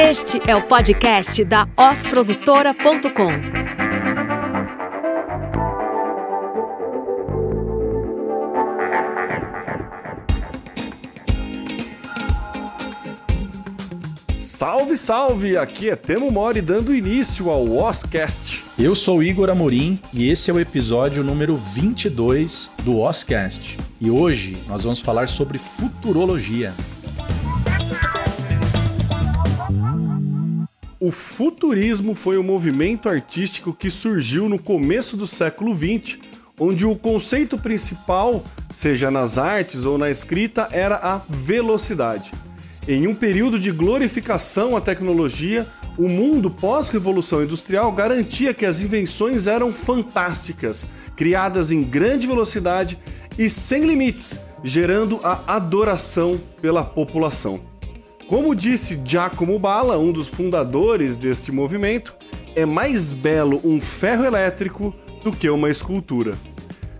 Este é o podcast da osprodutora.com. Salve, salve! Aqui é Temo Mori dando início ao Oscast. Eu sou Igor Amorim e esse é o episódio número 22 do Oscast. E hoje nós vamos falar sobre futurologia. O futurismo foi um movimento artístico que surgiu no começo do século XX, onde o conceito principal, seja nas artes ou na escrita, era a velocidade. Em um período de glorificação à tecnologia, o mundo pós-revolução industrial garantia que as invenções eram fantásticas, criadas em grande velocidade e sem limites, gerando a adoração pela população. Como disse Giacomo Balla, um dos fundadores deste movimento, é mais belo um ferro elétrico do que uma escultura.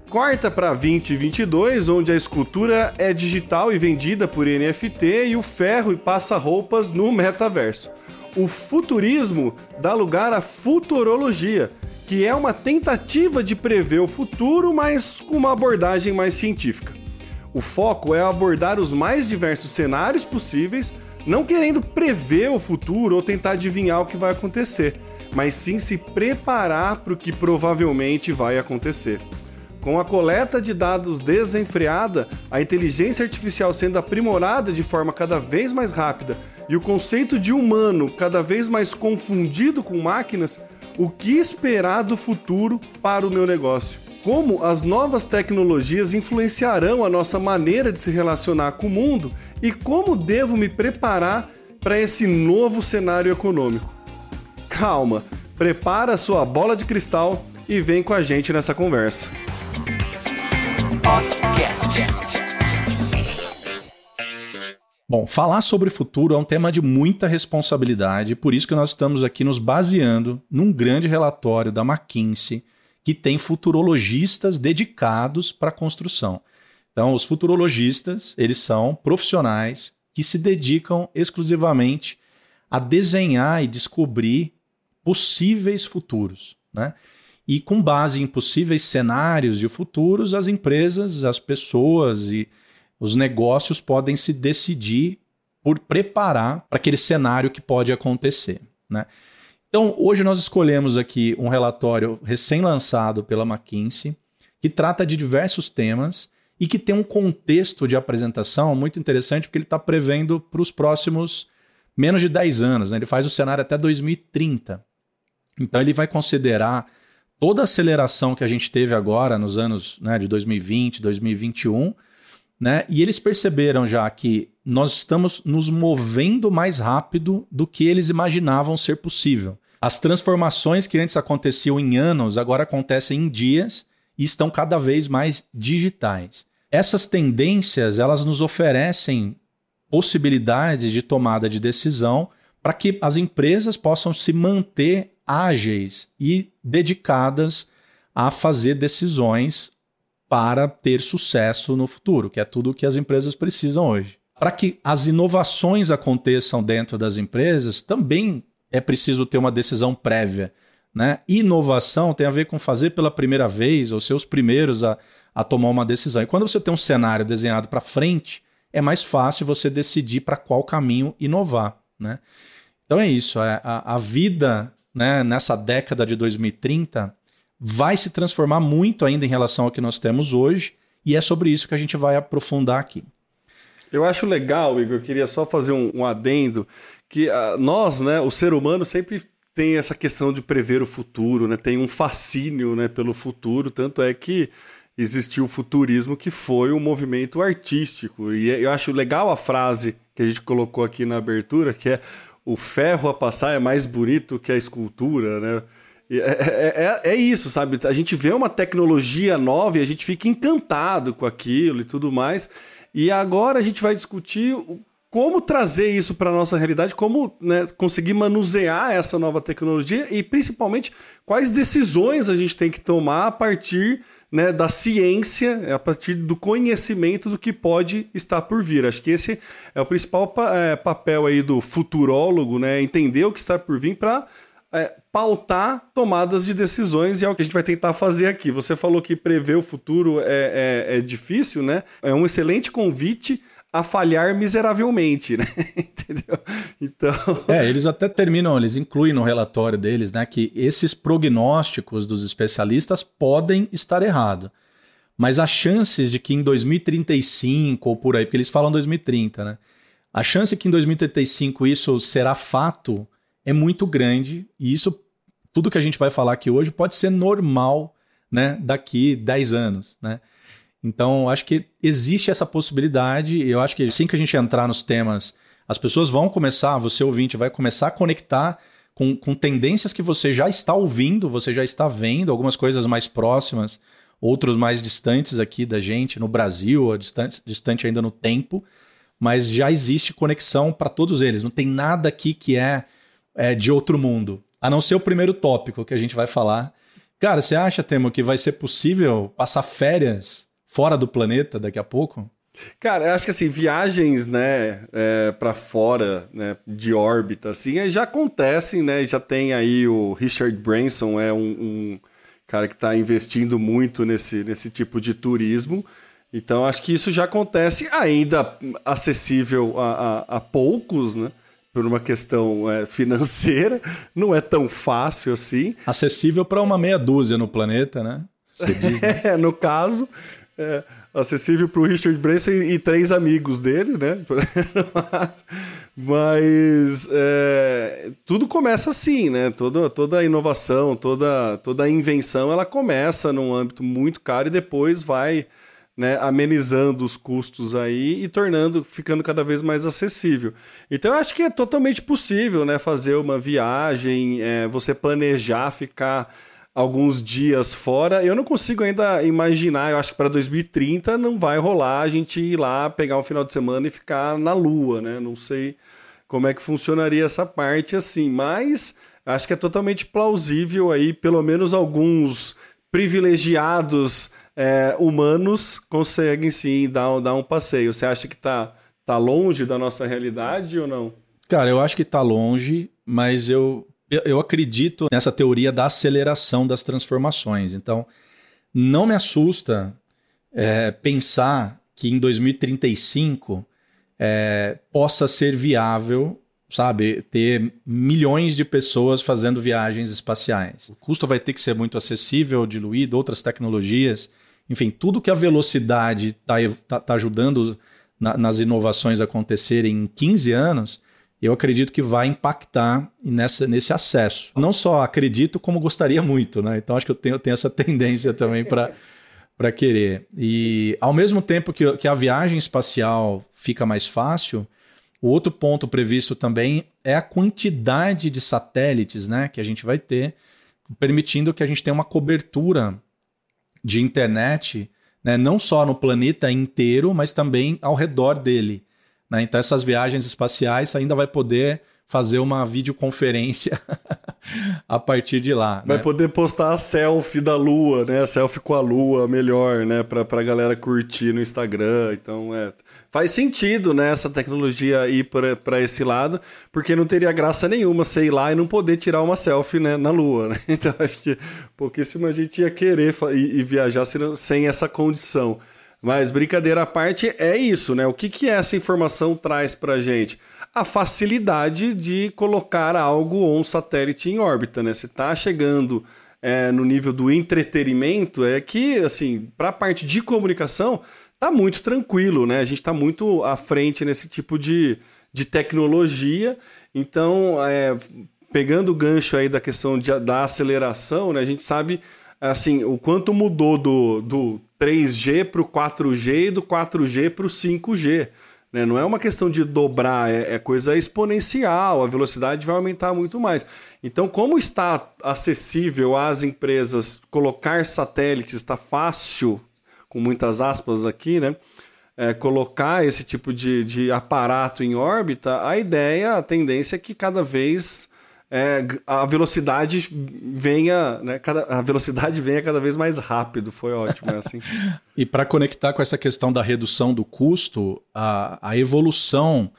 Corta para 2022, onde a escultura é digital e vendida por NFT e o ferro e passa-roupas no metaverso. O futurismo dá lugar à futurologia, que é uma tentativa de prever o futuro, mas com uma abordagem mais científica. O foco é abordar os mais diversos cenários possíveis não querendo prever o futuro ou tentar adivinhar o que vai acontecer, mas sim se preparar para o que provavelmente vai acontecer. Com a coleta de dados desenfreada, a inteligência artificial sendo aprimorada de forma cada vez mais rápida e o conceito de humano cada vez mais confundido com máquinas, o que esperar do futuro para o meu negócio? Como as novas tecnologias influenciarão a nossa maneira de se relacionar com o mundo e como devo me preparar para esse novo cenário econômico. Calma, prepara sua bola de cristal e vem com a gente nessa conversa. Bom, falar sobre futuro é um tema de muita responsabilidade, por isso que nós estamos aqui nos baseando num grande relatório da McKinsey que tem futurologistas dedicados para a construção. Então, os futurologistas, eles são profissionais que se dedicam exclusivamente a desenhar e descobrir possíveis futuros, né? E com base em possíveis cenários de futuros, as empresas, as pessoas e os negócios podem se decidir por preparar para aquele cenário que pode acontecer, né? Então, hoje nós escolhemos aqui um relatório recém-lançado pela McKinsey, que trata de diversos temas e que tem um contexto de apresentação muito interessante, porque ele está prevendo para os próximos menos de 10 anos. Né? Ele faz o cenário até 2030. Então, ele vai considerar toda a aceleração que a gente teve agora nos anos né, de 2020, 2021, né? E eles perceberam já que nós estamos nos movendo mais rápido do que eles imaginavam ser possível. As transformações que antes aconteciam em anos agora acontecem em dias e estão cada vez mais digitais. Essas tendências, elas nos oferecem possibilidades de tomada de decisão para que as empresas possam se manter ágeis e dedicadas a fazer decisões para ter sucesso no futuro, que é tudo o que as empresas precisam hoje. Para que as inovações aconteçam dentro das empresas, também é preciso ter uma decisão prévia. Né? Inovação tem a ver com fazer pela primeira vez, ou ser os primeiros a, a tomar uma decisão. E quando você tem um cenário desenhado para frente, é mais fácil você decidir para qual caminho inovar. Né? Então é isso. É, a, a vida né, nessa década de 2030 vai se transformar muito ainda em relação ao que nós temos hoje, e é sobre isso que a gente vai aprofundar aqui. Eu acho legal, Igor, eu queria só fazer um, um adendo, que uh, nós, né, o ser humano sempre tem essa questão de prever o futuro, né, tem um fascínio né, pelo futuro, tanto é que existiu o futurismo que foi um movimento artístico. E eu acho legal a frase que a gente colocou aqui na abertura, que é o ferro a passar é mais bonito que a escultura, né? É, é, é, é, isso, sabe? A gente vê uma tecnologia nova e a gente fica encantado com aquilo e tudo mais. E agora a gente vai discutir como trazer isso para a nossa realidade, como né, conseguir manusear essa nova tecnologia e principalmente quais decisões a gente tem que tomar a partir né, da ciência, é a partir do conhecimento do que pode estar por vir. Acho que esse é o principal pa é, papel aí do futurólogo, né, entender o que está por vir para é, pautar tomadas de decisões e é o que a gente vai tentar fazer aqui. Você falou que prever o futuro é, é, é difícil, né? É um excelente convite a falhar miseravelmente, né? Entendeu? Então. É, eles até terminam, eles incluem no relatório deles, né, que esses prognósticos dos especialistas podem estar errados. Mas as chances de que em 2035 ou por aí, porque eles falam 2030, né? A chance que em 2035 isso será fato é muito grande e isso, tudo que a gente vai falar aqui hoje, pode ser normal, né, daqui 10 anos, né? Então, acho que existe essa possibilidade. Eu acho que assim que a gente entrar nos temas, as pessoas vão começar, você ouvinte, vai começar a conectar com, com tendências que você já está ouvindo, você já está vendo, algumas coisas mais próximas, outros mais distantes aqui da gente, no Brasil, distante, distante ainda no tempo, mas já existe conexão para todos eles. Não tem nada aqui que é, é de outro mundo, a não ser o primeiro tópico que a gente vai falar. Cara, você acha, Temo, que vai ser possível passar férias fora do planeta daqui a pouco? Cara, eu acho que assim, viagens, né, é, para fora, né, de órbita, assim, já acontecem, né, já tem aí o Richard Branson, é um, um cara que está investindo muito nesse, nesse tipo de turismo, então acho que isso já acontece, ainda acessível a, a, a poucos, né, por uma questão é, financeira, não é tão fácil assim. Acessível para uma meia dúzia no planeta, né? Diz, né? é, no caso, é, acessível para o Richard Branson e, e, três amigos dele, né? Mas é, tudo começa assim, né? Toda, toda inovação, toda, toda invenção, ela começa num âmbito muito caro e depois vai né, amenizando os custos aí e tornando, ficando cada vez mais acessível. Então eu acho que é totalmente possível, né? Fazer uma viagem, é, você planejar ficar alguns dias fora. Eu não consigo ainda imaginar, eu acho que para 2030 não vai rolar a gente ir lá, pegar um final de semana e ficar na Lua, né? Não sei como é que funcionaria essa parte assim, mas acho que é totalmente plausível aí, pelo menos alguns privilegiados é, humanos conseguem sim dar, dar um passeio. Você acha que tá, tá longe da nossa realidade ou não? Cara, eu acho que tá longe, mas eu eu acredito nessa teoria da aceleração das transformações. Então, não me assusta é, pensar que em 2035 é, possa ser viável, sabe, ter milhões de pessoas fazendo viagens espaciais. O custo vai ter que ser muito acessível, diluído, outras tecnologias, enfim, tudo que a velocidade está tá, tá ajudando na, nas inovações acontecerem em 15 anos eu acredito que vai impactar nessa, nesse acesso. Não só acredito, como gostaria muito, né? Então acho que eu tenho, tenho essa tendência também para querer. E ao mesmo tempo que, que a viagem espacial fica mais fácil, o outro ponto previsto também é a quantidade de satélites né, que a gente vai ter, permitindo que a gente tenha uma cobertura de internet, né, não só no planeta inteiro, mas também ao redor dele. Né? Então, essas viagens espaciais ainda vai poder fazer uma videoconferência a partir de lá. Vai né? poder postar a selfie da lua, né? A selfie com a lua melhor, né? Pra, pra galera curtir no Instagram. Então, é. Faz sentido, né? Essa tecnologia ir para esse lado, porque não teria graça nenhuma você ir lá e não poder tirar uma selfie né, na lua, né? Então, acho que pouquíssima gente ia querer ir, ir viajar sem essa condição. Mas brincadeira à parte, é isso, né? O que, que essa informação traz pra gente? A facilidade de colocar algo ou um satélite em órbita, né? Você tá chegando é, no nível do entretenimento, é que, assim, para a parte de comunicação, tá muito tranquilo, né? A gente tá muito à frente nesse tipo de, de tecnologia. Então, é, pegando o gancho aí da questão de, da aceleração, né? A gente sabe assim, o quanto mudou do, do 3G para o 4G e do 4G para o 5G. Né? Não é uma questão de dobrar, é, é, coisa exponencial, a velocidade vai aumentar muito mais. Então, como está acessível às empresas colocar satélites, está fácil, com muitas aspas aqui, né? É, colocar esse tipo de, de aparato em órbita, a ideia, a tendência é que cada vez é, a velocidade venha, né, cada, a velocidade venha cada vez mais rápido. Foi ótimo, é assim. e para conectar com essa questão da redução do custo, a, a evolução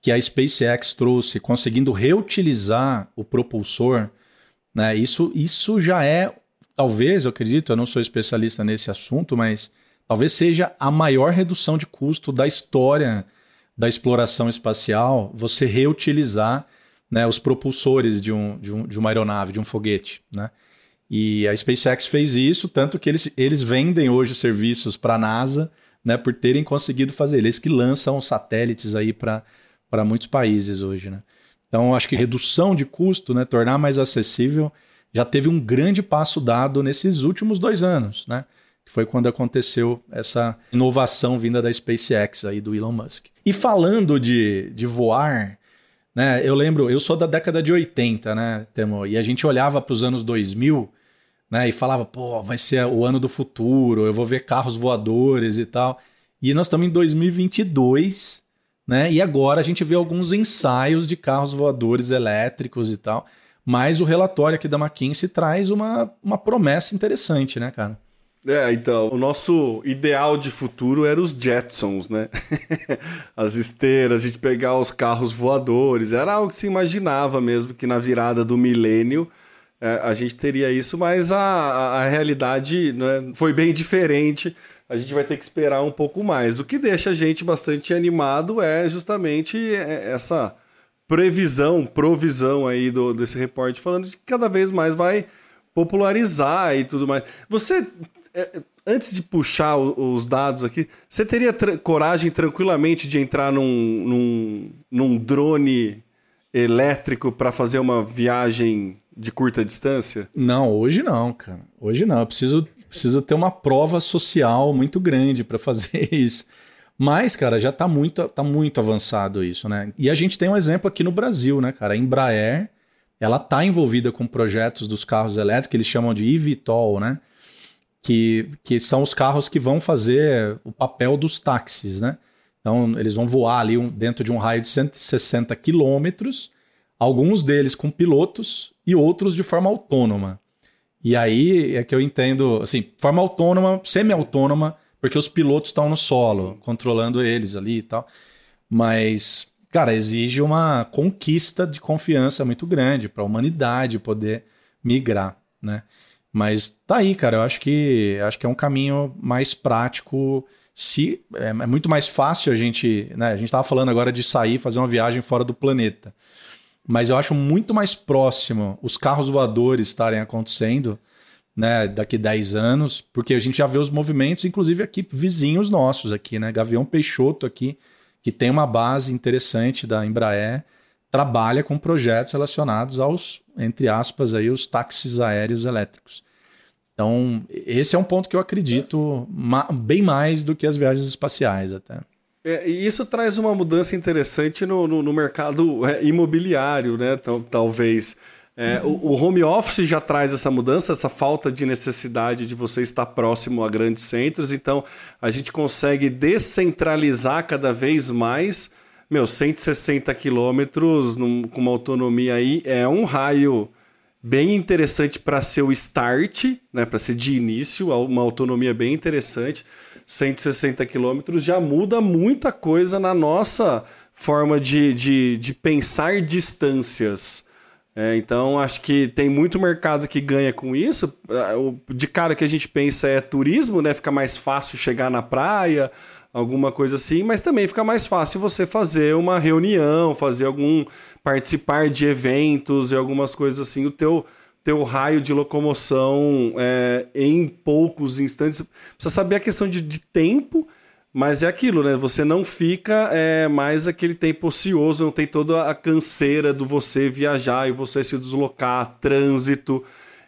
que a SpaceX trouxe, conseguindo reutilizar o propulsor, né, isso, isso já é, talvez, eu acredito, eu não sou especialista nesse assunto, mas talvez seja a maior redução de custo da história da exploração espacial, você reutilizar né, os propulsores de, um, de, um, de uma aeronave, de um foguete. Né? E a SpaceX fez isso, tanto que eles, eles vendem hoje serviços para a NASA né, por terem conseguido fazer. Eles que lançam satélites aí para muitos países hoje. Né? Então, acho que redução de custo, né, tornar mais acessível, já teve um grande passo dado nesses últimos dois anos, né? que foi quando aconteceu essa inovação vinda da SpaceX aí do Elon Musk. E falando de, de voar, né? Eu lembro, eu sou da década de 80, né, Temo? E a gente olhava para os anos 2000, né, e falava, pô, vai ser o ano do futuro, eu vou ver carros voadores e tal. E nós estamos em 2022, né? E agora a gente vê alguns ensaios de carros voadores elétricos e tal. Mas o relatório aqui da McKinsey traz uma, uma promessa interessante, né, cara? É, então, o nosso ideal de futuro era os Jetsons, né? As esteiras, a gente pegar os carros voadores, era algo que se imaginava mesmo que na virada do milênio é, a gente teria isso, mas a, a, realidade né, foi bem diferente. A gente vai ter que esperar um pouco mais. O que deixa a gente bastante animado é justamente é, essa previsão, provisão aí do, desse repórter falando que cada vez mais vai popularizar e tudo mais. Você antes de puxar os dados aqui, você teria tra coragem tranquilamente de entrar num, num, num drone elétrico para fazer uma viagem de curta distância? Não, hoje não, cara. Hoje não. Eu preciso, preciso ter uma prova social muito grande para fazer isso. Mas, cara, já está muito, tá muito avançado isso, né? E a gente tem um exemplo aqui no Brasil, né, cara? A Embraer, ela está envolvida com projetos dos carros elétricos que eles chamam de eVTOL, né? Que, que são os carros que vão fazer o papel dos táxis, né? Então, eles vão voar ali um, dentro de um raio de 160 quilômetros, alguns deles com pilotos e outros de forma autônoma. E aí é que eu entendo, assim, forma autônoma, semi-autônoma, porque os pilotos estão no solo, controlando eles ali e tal. Mas, cara, exige uma conquista de confiança muito grande para a humanidade poder migrar, né? Mas tá aí, cara. Eu acho que acho que é um caminho mais prático. Se é, é muito mais fácil a gente, né? A gente estava falando agora de sair, fazer uma viagem fora do planeta. Mas eu acho muito mais próximo os carros voadores estarem acontecendo, né, daqui 10 anos, porque a gente já vê os movimentos, inclusive aqui vizinhos nossos aqui, né? Gavião Peixoto aqui, que tem uma base interessante da Embraer, trabalha com projetos relacionados aos, entre aspas, aí, os táxis aéreos elétricos. Então, esse é um ponto que eu acredito ma bem mais do que as viagens espaciais até. É, e isso traz uma mudança interessante no, no, no mercado é, imobiliário, né? talvez. É, o, o, home office já traz essa mudança, essa falta de necessidade de você estar próximo a grandes centros, então a gente consegue descentralizar cada vez mais meu, 160 quilômetros com uma autonomia aí é um raio bem interessante para ser o start, né, para ser de início, uma autonomia bem interessante. 160 quilômetros já muda muita coisa na nossa forma de, de, de pensar distâncias. É, então, acho que tem muito mercado que ganha com isso. É, de cara que a gente pensa é turismo, né? Fica mais fácil chegar na praia, alguma coisa assim, mas também fica mais fácil você fazer uma reunião, fazer algum participar de eventos e algumas coisas assim, o teu teu raio de locomoção é, em poucos instantes. Precisa saber a questão de, de, tempo, mas é aquilo, né? Você não fica é, mais aquele tempo ocioso, não tem toda a canseira do você viajar e você se deslocar, trânsito.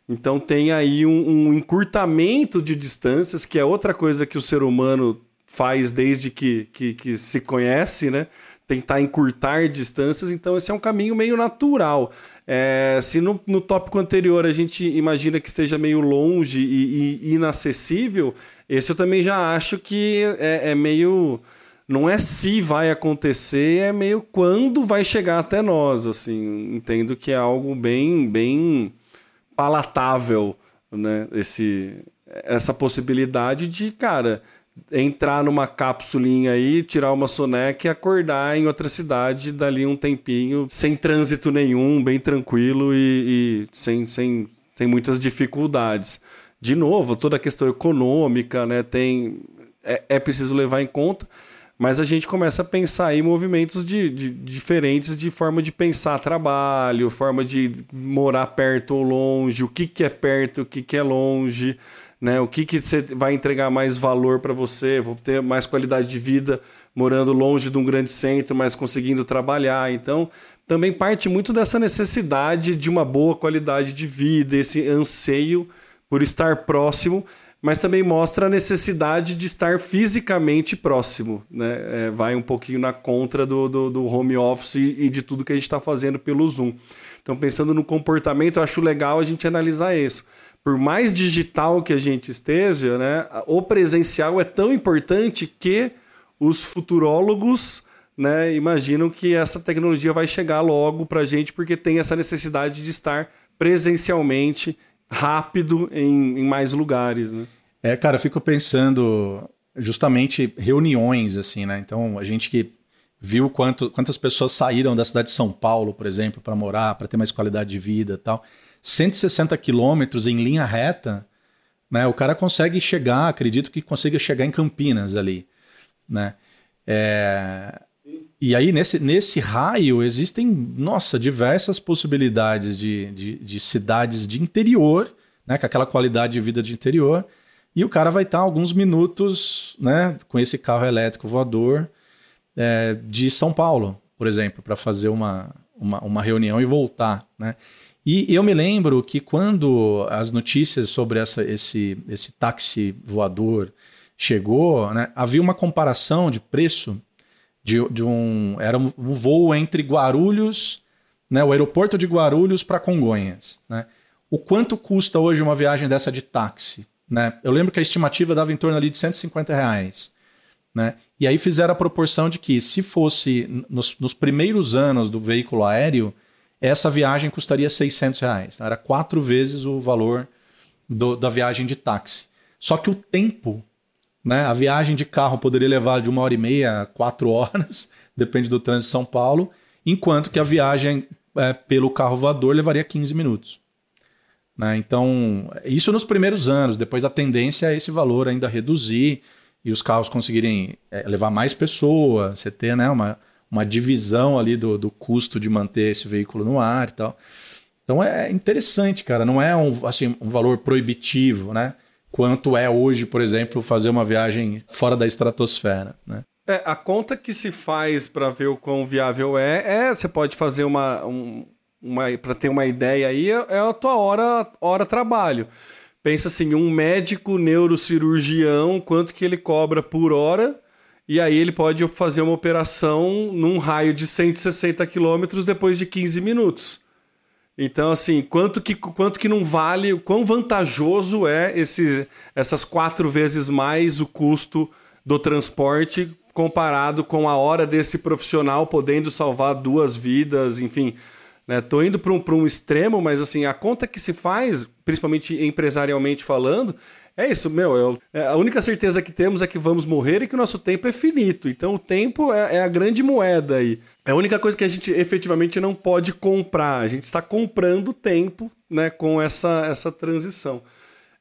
Então tem aí um, um encurtamento de distâncias, que é outra coisa que o ser humano faz desde que, que, que se conhece, né? Tentar encurtar distâncias, então esse é um caminho meio natural. É, se no, no tópico anterior a gente imagina que esteja meio longe e, e inacessível, esse eu também já acho que é, é meio não é se vai acontecer, é meio quando vai chegar até nós, assim. Entendo que é algo bem, bem palatável, né? Esse, essa possibilidade de, cara, entrar numa cápsulinha aí, tirar uma soneca e acordar em outra cidade dali um tempinho, sem trânsito nenhum, bem tranquilo e, e sem, sem, sem muitas dificuldades. De novo, toda a questão econômica, né? Tem, é, é preciso levar em conta mas a gente começa a pensar em movimentos de, de, diferentes de forma de pensar trabalho, forma de morar perto ou longe, o que, que é perto, o que, que é longe, né? O que, que você vai entregar mais valor para você, vou ter mais qualidade de vida morando longe de um grande centro, mas conseguindo trabalhar. Então, também parte muito dessa necessidade de uma boa qualidade de vida, esse anseio por estar próximo mas também mostra a necessidade de estar fisicamente próximo. Né? É, vai um pouquinho na contra do, do, do home office e, de tudo que a gente está fazendo pelo Zoom. Então, pensando no comportamento, eu acho legal a gente analisar isso. Por mais digital que a gente esteja, né, o presencial é tão importante que os futurólogos né, imaginam que essa tecnologia vai chegar logo para a gente, porque tem essa necessidade de estar presencialmente rápido em, em mais lugares, né? É, cara, eu fico pensando justamente reuniões, assim, né? Então, a gente que viu quanto, quantas pessoas saíram da cidade de São Paulo, por exemplo, para morar, para ter mais qualidade de vida e tal. 160 quilômetros em linha reta, né? O cara consegue chegar, acredito que consiga chegar em Campinas ali, né? É... E aí, nesse, nesse raio, existem, nossa, diversas possibilidades de, de, de, cidades de interior, né, com aquela qualidade de vida de interior, e o cara vai estar alguns minutos né, com esse carro elétrico voador é, de São Paulo, por exemplo, para fazer uma, uma, uma, reunião e voltar. Né? E, eu me lembro que quando as notícias sobre essa, esse, esse táxi voador chegou, né, havia uma comparação de preço de, de um. Era um, voo entre Guarulhos, né, o aeroporto de Guarulhos para Congonhas. Né? O quanto custa hoje uma viagem dessa de táxi? Né? Eu lembro que a estimativa dava em torno ali de 150 reais. Né? E aí fizeram a proporção de que, se fosse nos, nos primeiros anos do veículo aéreo, essa viagem custaria 600 reais. Era quatro vezes o valor do, da viagem de táxi. Só que o tempo né? A viagem de carro poderia levar de uma hora e meia, quatro horas, depende do trânsito de São Paulo, enquanto que a viagem é, pelo carro voador levaria 15 minutos. Né? Então, isso nos primeiros anos, depois a tendência é esse valor ainda reduzir e os carros conseguirem é, levar mais pessoas, você ter né, uma, uma divisão ali do, do custo de manter esse veículo no ar e tal. Então é interessante, cara. Não é um, assim, um valor proibitivo, né? quanto é hoje, por exemplo, fazer uma viagem fora da estratosfera. Né? É, a conta que se faz para ver o quão viável é, é você pode fazer uma, um, uma para ter uma ideia aí, é, é a tua hora, hora trabalho. Pensa assim, um médico neurocirurgião, quanto que ele cobra por hora, e aí ele pode fazer uma operação num raio de 160 quilômetros depois de 15 minutos. Então, assim, quanto que, quanto que não vale, quão vantajoso é esse, essas quatro vezes mais o custo do transporte comparado com a hora desse profissional podendo salvar duas vidas, enfim. Né? Tô indo para um, um extremo, mas assim, a conta que se faz, principalmente empresarialmente falando, é isso, meu. É, é, a única certeza que temos é que vamos morrer e que o nosso tempo é finito. Então o tempo é, é a grande moeda aí. É a única coisa que a gente efetivamente não pode comprar. A gente está comprando tempo né, com essa, essa transição.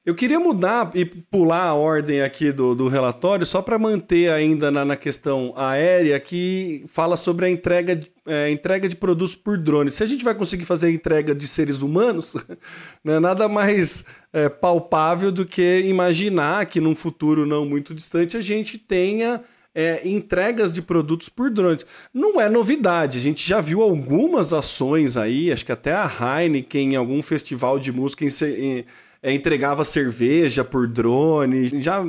Eu queria mudar e pular a ordem aqui do, do relatório, só para manter ainda na, na, questão aérea, que fala sobre a entrega, é, entrega de produtos por drone. Se a gente vai conseguir fazer a entrega de seres humanos, não é nada mais é, palpável do que imaginar que num futuro não muito distante a gente tenha é, entregas de produtos por drones. Não é novidade, a gente já viu algumas ações aí, acho que até a Heineken em algum festival de música em, em é, entregava cerveja por drone. Já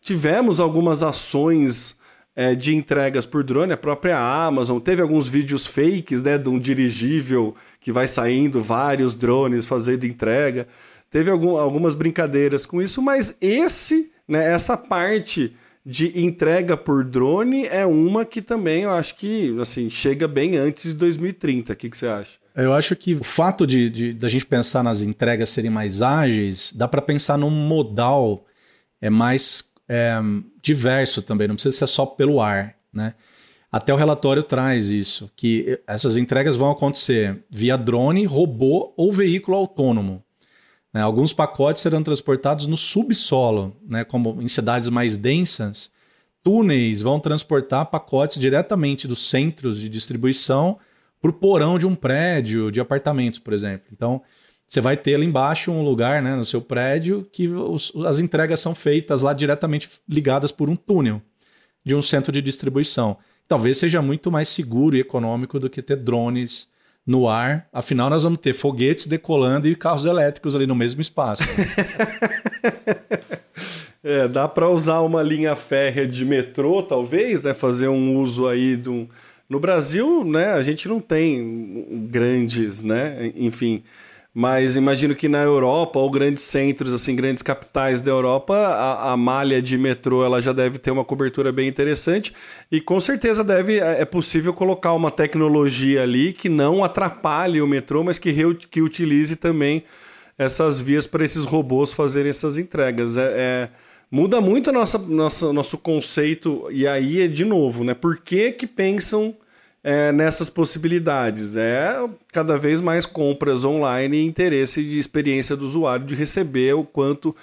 tivemos algumas ações é, de entregas por drone, a própria Amazon teve alguns vídeos fakes, né, de um dirigível que vai saindo vários drones fazendo entrega. Teve algum, algumas brincadeiras com isso, mas esse, né, essa parte de entrega por drone é uma que também eu acho que assim chega bem antes de 2030. O que, que você acha? Eu acho que o fato de, de da gente pensar nas entregas serem mais ágeis, dá para pensar num modal é mais é, diverso também, não precisa ser só pelo ar, né? Até o relatório traz isso, que essas entregas vão acontecer via drone, robô ou veículo autônomo. Né? Alguns pacotes serão transportados no subsolo, né? como em cidades mais densas. Túneis vão transportar pacotes diretamente dos centros de distribuição para o porão de um prédio de apartamentos, por exemplo. Então, você vai ter ali embaixo um lugar né, no seu prédio que os, as entregas são feitas lá diretamente ligadas por um túnel de um centro de distribuição. Talvez seja muito mais seguro e econômico do que ter drones no ar. Afinal, nós vamos ter foguetes decolando e carros elétricos ali no mesmo espaço. é, dá para usar uma linha férrea de metrô, talvez, né? Fazer um uso aí de um... No Brasil, né, a gente não tem grandes, né? Enfim, mas imagino que na Europa, ou grandes centros, assim, grandes capitais da Europa, a, a, malha de metrô ela já deve ter uma cobertura bem interessante. E com certeza deve é, é possível colocar uma tecnologia ali que não atrapalhe o metrô, mas que, que utilize também essas vias para esses robôs fazerem essas entregas. É, é, muda muito nossa, nossa, nosso conceito, e aí é de novo, né? Por que, que pensam é, nessas possibilidades. É cada vez mais compras online e interesse de experiência do usuário de receber o quanto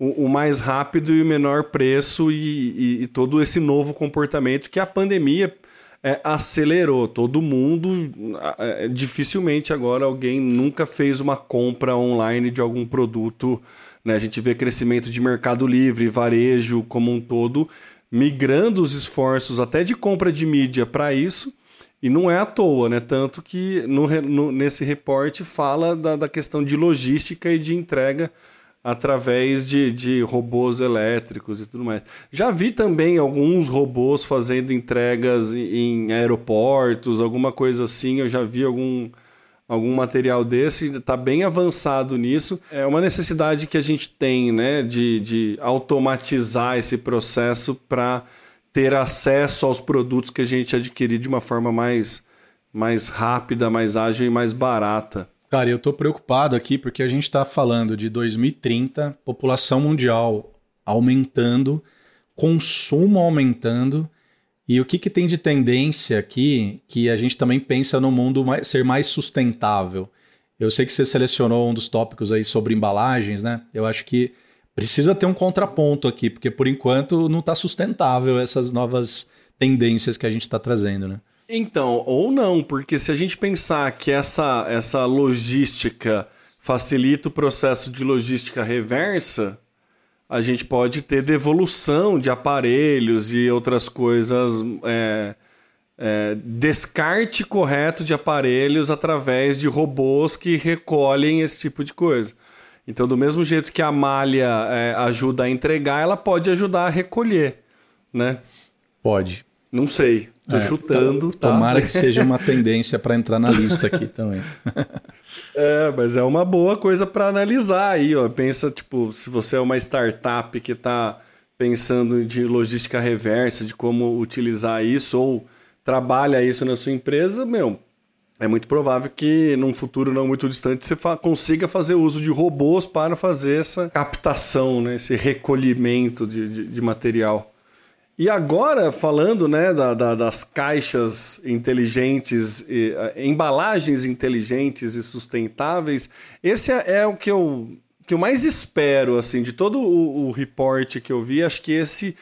o, o mais rápido e o menor preço e, e, e, todo esse novo comportamento que a pandemia é, acelerou. Todo mundo, é, dificilmente agora alguém nunca fez uma compra online de algum produto. Né? A gente vê crescimento de mercado livre, varejo como um todo, migrando os esforços até de compra de mídia para isso e não é à toa, né? Tanto que no, no, nesse reporte fala da, da, questão de logística e de entrega através de, de robôs elétricos e tudo mais. Já vi também alguns robôs fazendo entregas em aeroportos, alguma coisa assim. Eu já vi algum, algum material desse, está bem avançado nisso. É uma necessidade que a gente tem, né, de, de automatizar esse processo para ter acesso aos produtos que a gente adquirir de uma forma mais, mais rápida, mais ágil e mais barata. Cara, eu estou preocupado aqui porque a gente está falando de 2030, população mundial aumentando, consumo aumentando. E o que, que tem de tendência aqui que a gente também pensa no mundo mais, ser mais sustentável? Eu sei que você selecionou um dos tópicos aí sobre embalagens, né? Eu acho que precisa ter um contraponto aqui, porque por enquanto não está sustentável essas novas tendências que a gente está trazendo, né? Então, ou não, porque se a gente pensar que essa, essa logística facilita o processo de logística reversa, a gente pode ter devolução de aparelhos e outras coisas. É, é, descarte correto de aparelhos através de robôs que recolhem esse tipo de coisa. Então, do mesmo jeito que a malha é, ajuda a entregar, ela pode ajudar a recolher, né? Pode. Não sei. Tô é, chutando. Tá? Tomara que seja uma tendência para entrar na lista aqui também. é, mas é uma boa coisa para analisar aí, ó. Pensa, tipo, se você é uma startup que está pensando de logística reversa, de como utilizar isso, ou trabalha isso na sua empresa, meu, é muito provável que num futuro não muito distante você fa consiga fazer uso de robôs para fazer essa captação, né, esse recolhimento de, de, de material. E agora, falando né, da, da, das caixas inteligentes, e, uh, embalagens inteligentes e sustentáveis, esse é, é, o que eu, que eu mais espero, assim, de todo o, o report que eu vi, acho que esse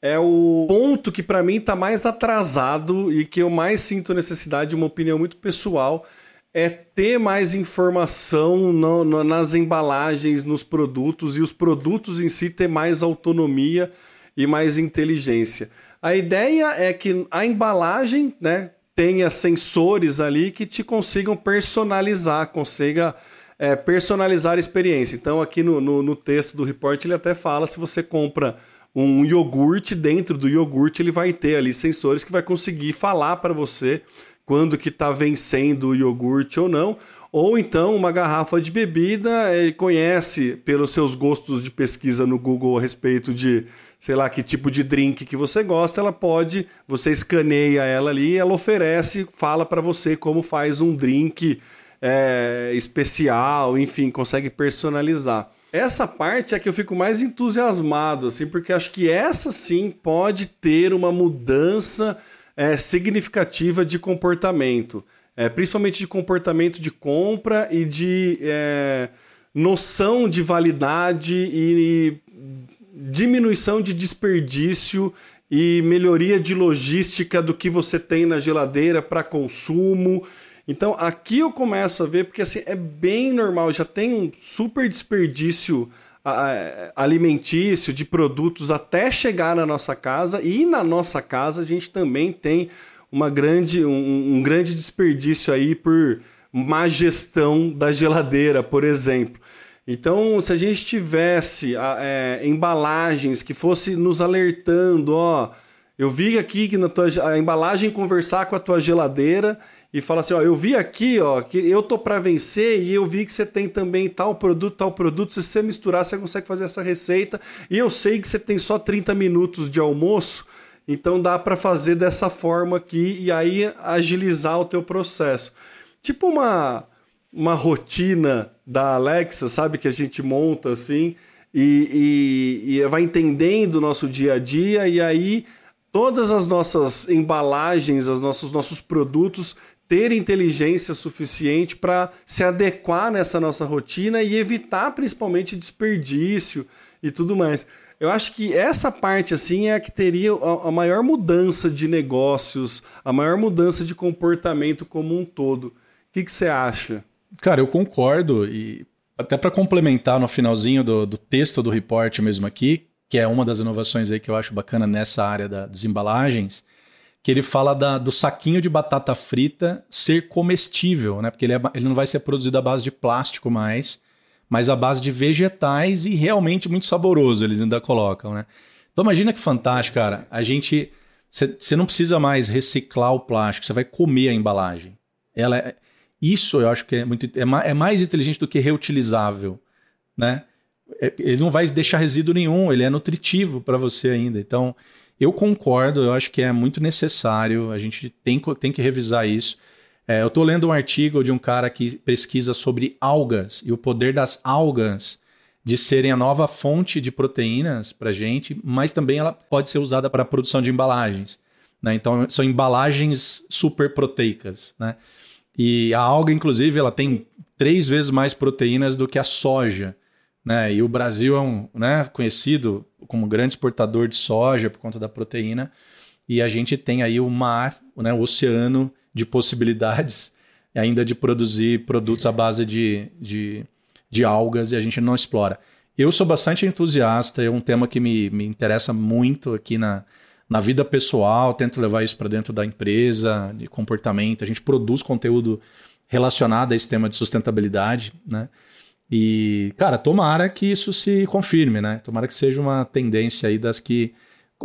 é o ponto que para mim está mais atrasado e que eu mais sinto necessidade de uma opinião muito pessoal é ter mais informação no, no, nas embalagens, nos produtos e os produtos em si ter mais autonomia e mais inteligência. A ideia é que a embalagem, né, tenha sensores ali que te consigam personalizar, consiga é, personalizar a experiência. Então, aqui no, no, no texto do report, ele até fala se você compra um iogurte, dentro do iogurte ele vai ter ali sensores que vai conseguir falar para você quando que está vencendo o iogurte ou não. Ou então uma garrafa de bebida, ele conhece pelos seus gostos de pesquisa no Google a respeito de, sei lá, que tipo de drink que você gosta, ela pode, você escaneia ela ali, ela oferece, fala para você como faz um drink é, especial, enfim, consegue personalizar. Essa parte é que eu fico mais entusiasmado, assim, porque acho que essa sim pode ter uma mudança é, significativa de comportamento é, principalmente de comportamento de compra e de é, noção de validade e, e diminuição de desperdício e melhoria de logística do que você tem na geladeira para consumo. Então aqui eu começo a ver, porque assim, é bem normal, já tem um super desperdício alimentício de produtos até chegar na nossa casa e na nossa casa a gente também tem uma grande, um, um grande desperdício aí por má gestão da geladeira, por exemplo. Então, se a gente tivesse é, embalagens que fosse nos alertando, ó, eu vi aqui que na tua a embalagem conversar com a tua geladeira e fala assim, ó, eu vi aqui, ó, que eu tô para vencer e eu vi que você tem também tal produto, tal produto, se você misturar, você consegue fazer essa receita. E eu sei que você tem só 30 minutos de almoço, então dá para fazer dessa forma aqui e aí agilizar o teu processo. Tipo uma uma rotina da Alexa, sabe que a gente monta assim e, e, e vai entendendo o nosso dia a dia e aí todas as nossas embalagens, os nossos nossos produtos ter inteligência suficiente para se adequar nessa nossa rotina e evitar principalmente desperdício e tudo mais. Eu acho que essa parte assim é a que teria a, maior mudança de negócios, a maior mudança de comportamento como um todo. O que, que você acha? Cara, eu concordo e até para complementar no finalzinho do, do, texto do report mesmo aqui, que é uma das inovações aí que eu acho bacana nessa área da, das embalagens, que ele fala da, do saquinho de batata frita ser comestível, né? Porque ele, é, ele não vai ser produzido à base de plástico mais, mas à base de vegetais e realmente muito saboroso, eles ainda colocam, né? Então imagina que fantástico, cara. A gente. Você não precisa mais reciclar o plástico, você vai comer a embalagem. Ela é, isso eu acho que é, muito, é, é mais inteligente do que reutilizável, né? É, ele não vai deixar resíduo nenhum, ele é nutritivo para você ainda. Então, eu concordo, eu acho que é muito necessário, a gente tem, tem que revisar isso. É, eu estou lendo um artigo de um cara que pesquisa sobre algas e o poder das algas de serem a nova fonte de proteínas para gente, mas também ela pode ser usada para a produção de embalagens. Né? Então são embalagens super proteicas. Né? E a alga, inclusive, ela tem três vezes mais proteínas do que a soja. Né? E o Brasil é um, né, conhecido como grande exportador de soja por conta da proteína. E a gente tem aí o mar, né, o oceano de possibilidades ainda de produzir produtos à base de, de, de algas e a gente não explora. Eu sou bastante entusiasta, é um tema que me, me interessa muito aqui na, na vida pessoal, tento levar isso para dentro da empresa, de comportamento. A gente produz conteúdo relacionado a esse tema de sustentabilidade, né? E, cara, tomara que isso se confirme, né? Tomara que seja uma tendência aí das que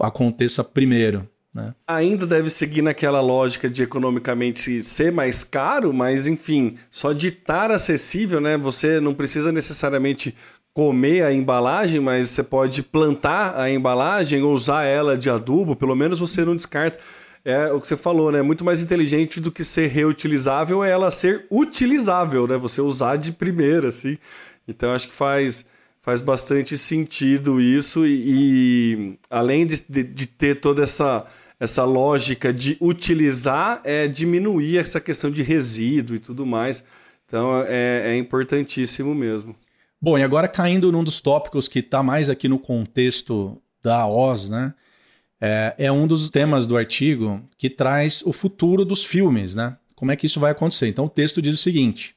aconteça primeiro. Né? Ainda deve seguir naquela lógica de economicamente ser mais caro, mas enfim, só de estar acessível, né? Você não precisa necessariamente comer a embalagem, mas você pode plantar a embalagem ou usar ela de adubo, pelo menos você não descarta. É o que você falou, né? Muito mais inteligente do que ser reutilizável é ela ser utilizável, né? Você usar de primeira, assim. Então acho que faz faz bastante sentido isso e, e além de, de, de ter toda essa essa lógica de utilizar é diminuir essa questão de resíduo e tudo mais. Então é, é importantíssimo mesmo. Bom, e agora caindo num dos tópicos que está mais aqui no contexto da OZ, né? É, é, um dos temas do artigo que traz o futuro dos filmes, né? Como é que isso vai acontecer? Então o texto diz o seguinte: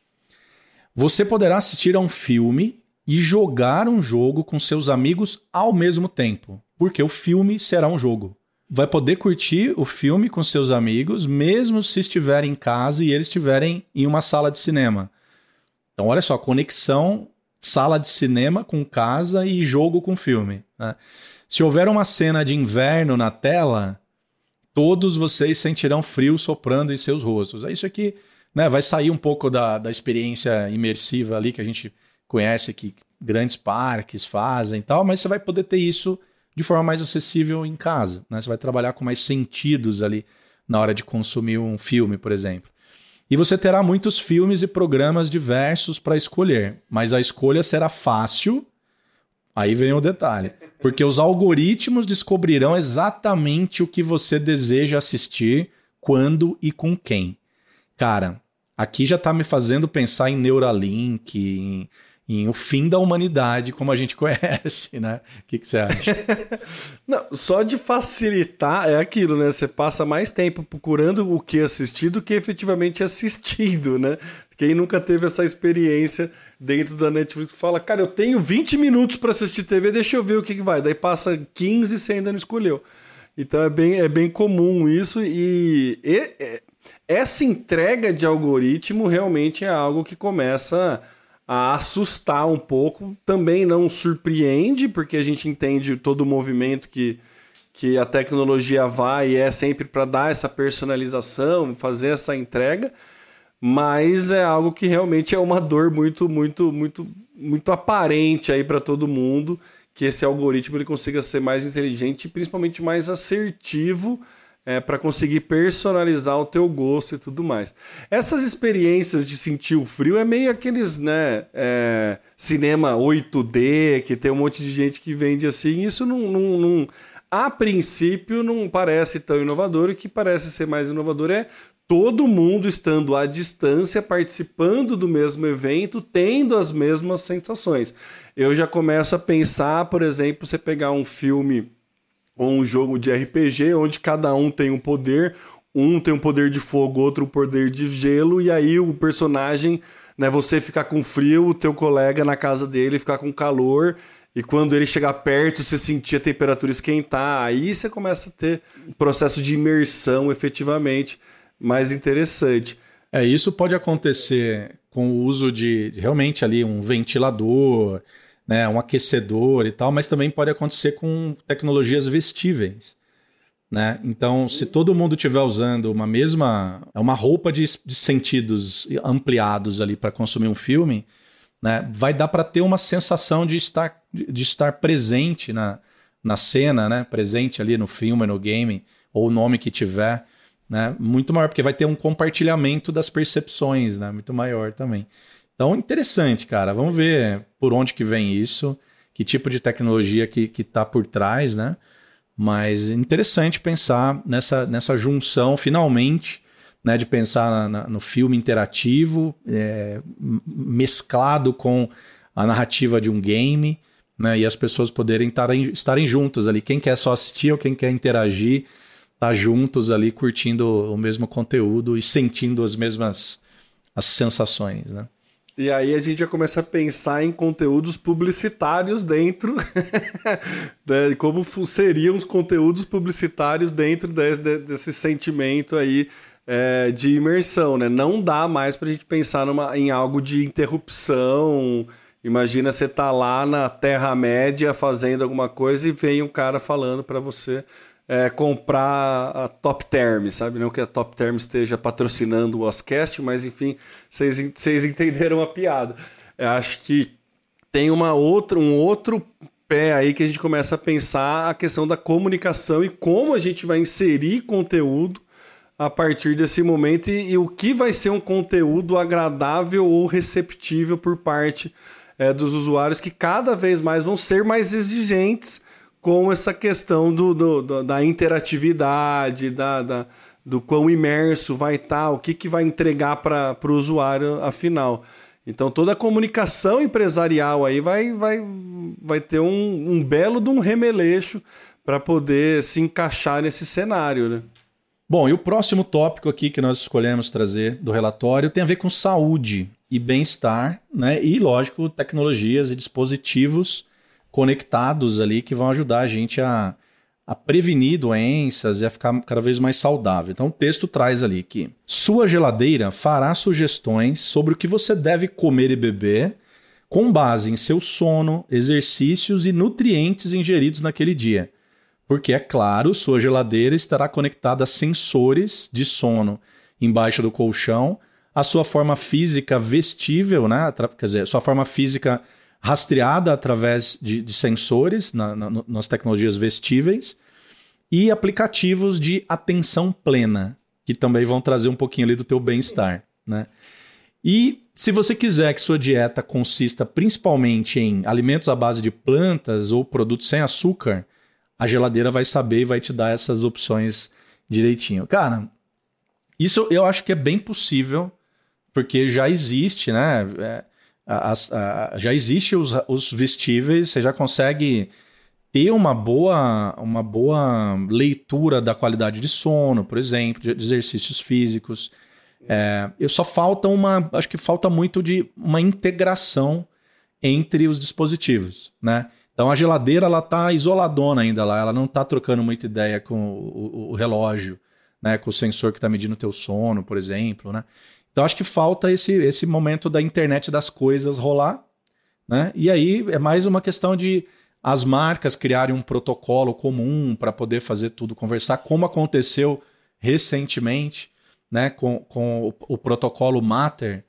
você poderá assistir a um filme e jogar um jogo com seus amigos ao mesmo tempo, porque o filme será um jogo vai poder curtir o filme com seus amigos, mesmo se estiverem em casa e eles estiverem em uma sala de cinema. Então, olha só, conexão sala de cinema com casa e jogo com filme. Né? Se houver uma cena de inverno na tela, todos vocês sentirão frio soprando em seus rostos. É isso aqui, né? Vai sair um pouco da, da experiência imersiva ali que a gente conhece que grandes parques fazem e tal, mas você vai poder ter isso de forma mais acessível em casa. Né? Você vai trabalhar com mais sentidos ali na hora de consumir um filme, por exemplo. E você terá muitos filmes e programas diversos para escolher, mas a escolha será fácil. Aí vem o detalhe, porque os algoritmos descobrirão exatamente o que você deseja assistir, quando e com quem. Cara, aqui já está me fazendo pensar em Neuralink, em em o fim da humanidade como a gente conhece, né? O que, que você acha? Não, só de facilitar é aquilo, né? Você passa mais tempo procurando o que assistir do que efetivamente assistindo, né? Quem nunca teve essa experiência dentro da Netflix fala, cara, eu tenho 20 minutos para assistir TV, deixa eu ver o que, que vai. Daí passa 15 e você ainda não escolheu. Então é bem, é bem comum isso e, e, e essa entrega de algoritmo realmente é algo que começa a assustar um pouco. Também não surpreende, porque a gente entende todo o movimento que, que a tecnologia vai e é sempre para dar essa personalização, fazer essa entrega. Mas é algo que realmente é uma dor muito, muito, muito, muito aparente aí para todo mundo que esse algoritmo ele consiga ser mais inteligente e principalmente mais assertivo é, para conseguir personalizar o teu gosto e tudo mais. Essas experiências de sentir o frio é meio aqueles, né, é, cinema 8D, que tem um monte de gente que vende assim, isso não, não, não, a princípio não parece tão inovador, o que parece ser mais inovador é todo mundo estando à distância, participando do mesmo evento, tendo as mesmas sensações. Eu já começo a pensar, por exemplo, você pegar um filme ou um jogo de RPG onde cada um tem um poder, um tem um poder de fogo, outro um poder de gelo, e aí o personagem, né, você ficar com frio, o teu colega na casa dele ficar com calor, e quando ele chegar perto, você sentir a temperatura esquentar, aí você começa a ter um processo de imersão efetivamente mais interessante. É, isso pode acontecer com o uso de realmente ali um ventilador, né, um aquecedor e tal, mas também pode acontecer com tecnologias vestíveis. Né? Então, se todo mundo estiver usando uma mesma, uma roupa de, de sentidos ampliados ali para consumir um filme, né, vai dar para ter uma sensação de estar, de estar presente na, na cena, né, presente ali no filme, no game, ou o nome que tiver, né, muito maior, porque vai ter um compartilhamento das percepções, né, muito maior também. Então, interessante, cara. Vamos ver por onde que vem isso, que tipo de tecnologia que está por trás, né? Mas interessante pensar nessa, nessa junção, finalmente, né, de pensar na, na, no filme interativo, é, mesclado com a narrativa de um game, né, e as pessoas poderem tarem, estarem juntos ali. Quem quer só assistir ou quem quer interagir, tá juntos ali curtindo o mesmo conteúdo e sentindo as mesmas as sensações, né? E aí a gente já começa a pensar em conteúdos publicitários dentro, né, como seriam os conteúdos publicitários dentro de, de, desse sentimento aí é, de imersão, né? Não dá mais para a gente pensar numa, em algo de interrupção. Imagina você tá lá na Terra Média fazendo alguma coisa e vem um cara falando para você é, comprar a Top Term, sabe? Não que a Top Term esteja patrocinando o Oscast, mas enfim, vocês entenderam a piada. Eu acho que tem uma outra, um outro pé aí que a gente começa a pensar a questão da comunicação e como a gente vai inserir conteúdo a partir desse momento e, e o que vai ser um conteúdo agradável ou receptível por parte é, dos usuários que cada vez mais vão ser mais exigentes com essa questão do, do, do da interatividade, da, da, do quão imerso vai estar, tá, o que, que vai entregar para o usuário afinal. Então toda a comunicação empresarial aí vai, vai, vai ter um, um belo de um remeleixo para poder se encaixar nesse cenário. Né? Bom, e o próximo tópico aqui que nós escolhemos trazer do relatório tem a ver com saúde e bem-estar, né? E, lógico, tecnologias e dispositivos conectados ali que vão ajudar a gente a, a prevenir doenças e a ficar cada vez mais saudável. Então o texto traz ali que sua geladeira fará sugestões sobre o que você deve comer e beber com base em seu sono, exercícios e nutrientes ingeridos naquele dia. Porque, é claro, sua geladeira estará conectada a sensores de sono embaixo do colchão, a sua forma física vestível, né? quer dizer, sua forma física rastreada através de, de sensores na, na, nas tecnologias vestíveis e aplicativos de atenção plena, que também vão trazer um pouquinho ali do teu bem-estar, né? E se você quiser que sua dieta consista principalmente em alimentos à base de plantas ou produtos sem açúcar, a geladeira vai saber e vai te dar essas opções direitinho. Cara, isso eu acho que é bem possível, porque já existe, né? É, a, já existe os, os vestíveis, você já consegue ter uma boa, uma boa leitura da qualidade de sono, por exemplo, de exercícios físicos. É, eu só falta uma, acho que falta muito de uma integração entre os dispositivos, né? Então a geladeira ela tá isoladona ainda lá, ela não está trocando muita ideia com o, o, o relógio, né? Com o sensor que está medindo o teu sono, por exemplo, né? Então acho que falta esse, esse momento da internet das coisas rolar, né? E aí é mais uma questão de as marcas criarem um protocolo comum para poder fazer tudo conversar, como aconteceu recentemente, né? Com, com o, o protocolo Matter,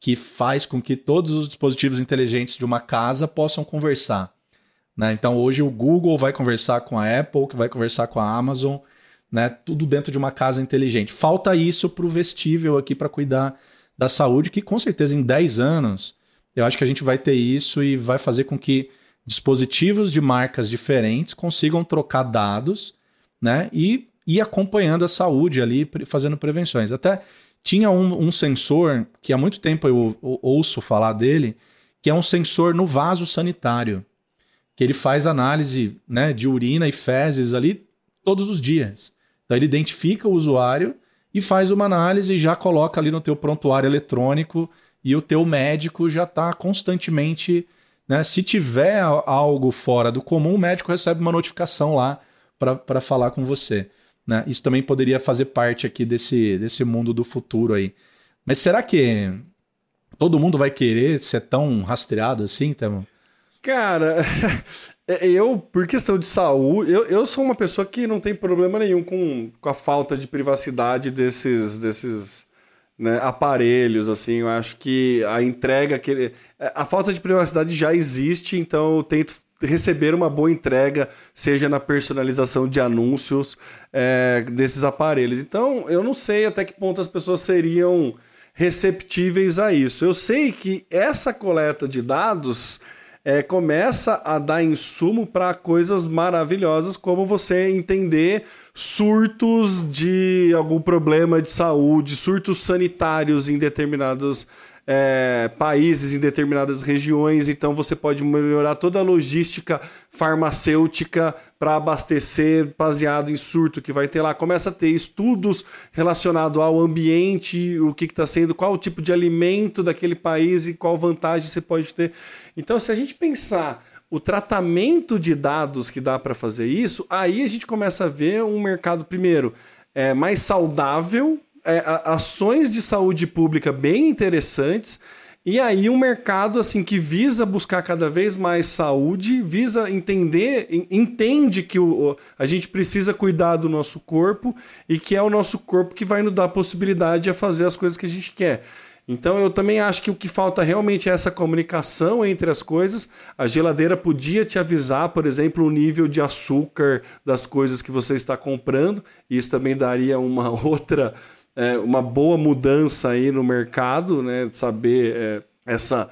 que faz com que todos os dispositivos inteligentes de uma casa possam conversar. Né? Então hoje o Google vai conversar com a Apple, que vai conversar com a Amazon, né? tudo dentro de uma casa inteligente. Falta isso para o vestível aqui para cuidar da saúde, que com certeza em 10 anos eu acho que a gente vai ter isso e vai fazer com que dispositivos de marcas diferentes consigam trocar dados né? e ir acompanhando a saúde ali, fazendo prevenções. Até tinha um, um sensor que há muito tempo eu, eu ouço falar dele, que é um sensor no vaso sanitário que ele faz análise né, de urina e fezes ali todos os dias. Então ele identifica o usuário e faz uma análise e já coloca ali no teu prontuário eletrônico e o teu médico já está constantemente, né? Se tiver algo fora do comum, o médico recebe uma notificação lá para falar com você. Né? Isso também poderia fazer parte aqui desse, desse mundo do futuro aí. Mas será que todo mundo vai querer ser tão rastreado assim, Temo? Cara, é, eu, por questão de saúde, eu, eu sou uma pessoa que não tem problema nenhum com, com a falta de privacidade desses, desses né, aparelhos, assim. Eu acho que a entrega, aquele, é, a falta de privacidade já existe, então eu tento receber uma boa entrega, seja na personalização de anúncios é, desses aparelhos. Então, eu não sei até que ponto as pessoas seriam receptíveis a isso. Eu sei que essa coleta de dados é, começa a dar insumo para coisas maravilhosas, como você entender surtos de algum problema de saúde, surtos sanitários em determinados é, países, em determinadas regiões, então você pode melhorar toda a logística farmacêutica para abastecer baseado em surto que vai ter lá. Começa a ter estudos relacionados ao ambiente, o que está sendo, qual o tipo de alimento daquele país e qual vantagem você pode ter. Então, se a gente pensar o tratamento de dados que dá para fazer isso, aí a gente começa a ver um mercado, primeiro, é, mais saudável é, ações de saúde pública bem interessantes. E aí um mercado assim que visa buscar cada vez mais saúde, visa entender, entende que o, a gente precisa cuidar do nosso corpo e que é o nosso corpo que vai nos dar a possibilidade de fazer as coisas que a gente quer. Então eu também acho que o que falta realmente é essa comunicação entre as coisas. A geladeira podia te avisar, por exemplo, o nível de açúcar das coisas que você está comprando. Isso também daria uma outra é, uma boa mudança aí no mercado, né? Saber é, essa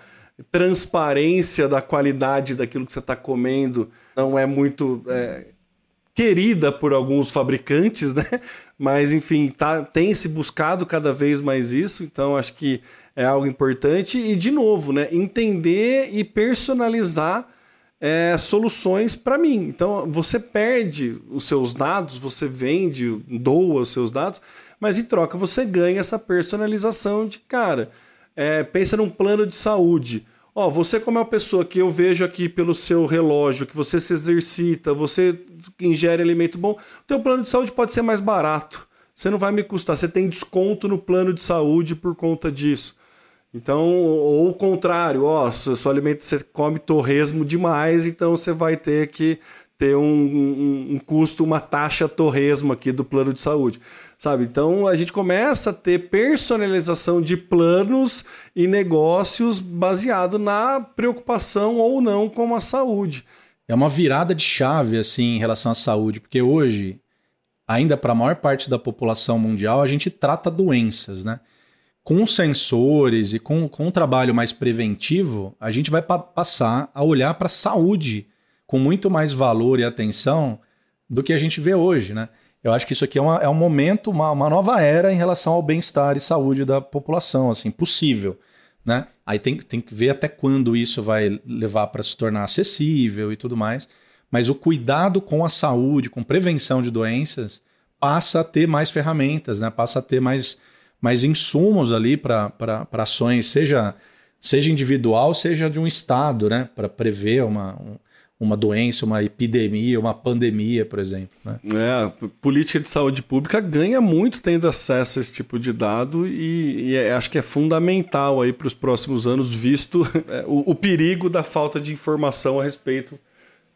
transparência da qualidade daquilo que você está comendo não é muito é, querida por alguns fabricantes, né? Mas enfim, tá, tem se buscado cada vez mais isso, então acho que é algo importante e de novo, né? Entender e personalizar é, soluções para mim. Então você perde os seus dados, você vende, doa os seus dados mas em troca você ganha essa personalização de cara. É, pensa num plano de saúde. Ó, você como é uma pessoa que eu vejo aqui pelo seu relógio, que você se exercita, você ingere alimento bom, o teu plano de saúde pode ser mais barato. Você não vai me custar, você tem desconto no plano de saúde por conta disso. Então, ou o contrário, ó, seu alimento você come torresmo demais, então você vai ter que ter um, um, um, custo, uma taxa torresmo aqui do plano de saúde, sabe? Então a gente começa a ter personalização de planos e negócios baseado na preocupação ou não com a saúde. É uma virada de chave assim em relação à saúde, porque hoje, ainda para a maior parte da população mundial, a gente trata doenças, né? Com sensores e com, com um trabalho mais preventivo, a gente vai pa passar a olhar para a saúde com muito mais valor e atenção do que a gente vê hoje, né? Eu acho que isso aqui é, uma, é um momento, uma, uma nova era em relação ao bem-estar e saúde da população, assim, possível, né? Aí tem, tem que ver até quando isso vai levar para se tornar acessível e tudo mais. Mas o cuidado com a saúde, com prevenção de doenças, passa a ter mais ferramentas, né? Passa a ter mais, mais insumos ali para ações, seja, seja individual, seja de um Estado, né? Para prever uma, um, uma doença, uma epidemia, uma pandemia, por exemplo. Né? É, a política de saúde pública ganha muito tendo acesso a esse tipo de dado e, e é, acho que é fundamental aí para os próximos anos, visto é, o, o, perigo da falta de informação a respeito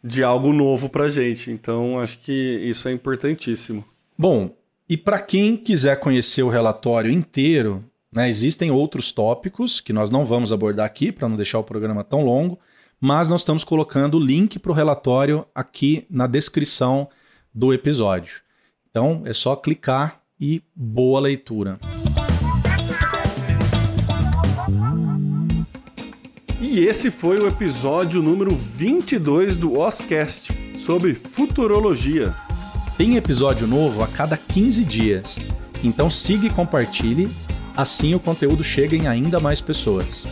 de algo novo para a gente. Então, acho que isso é importantíssimo. Bom, e para quem quiser conhecer o relatório inteiro, né, existem outros tópicos que nós não vamos abordar aqui para não deixar o programa tão longo mas nós estamos colocando o link para o relatório aqui na descrição do episódio. Então é só clicar e boa leitura. E esse foi o episódio número 22 do Oscast sobre futurologia. Tem episódio novo a cada 15 dias, então siga e compartilhe, assim o conteúdo chega em ainda mais pessoas.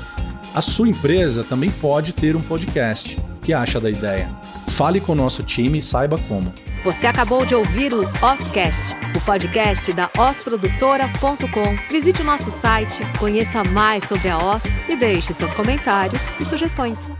A sua empresa também pode ter um podcast. O que acha da ideia? Fale com o nosso time e saiba como. Você acabou de ouvir o Oscast, o podcast da osprodutora.com. Visite o nosso site, conheça mais sobre a Os e deixe seus comentários e sugestões.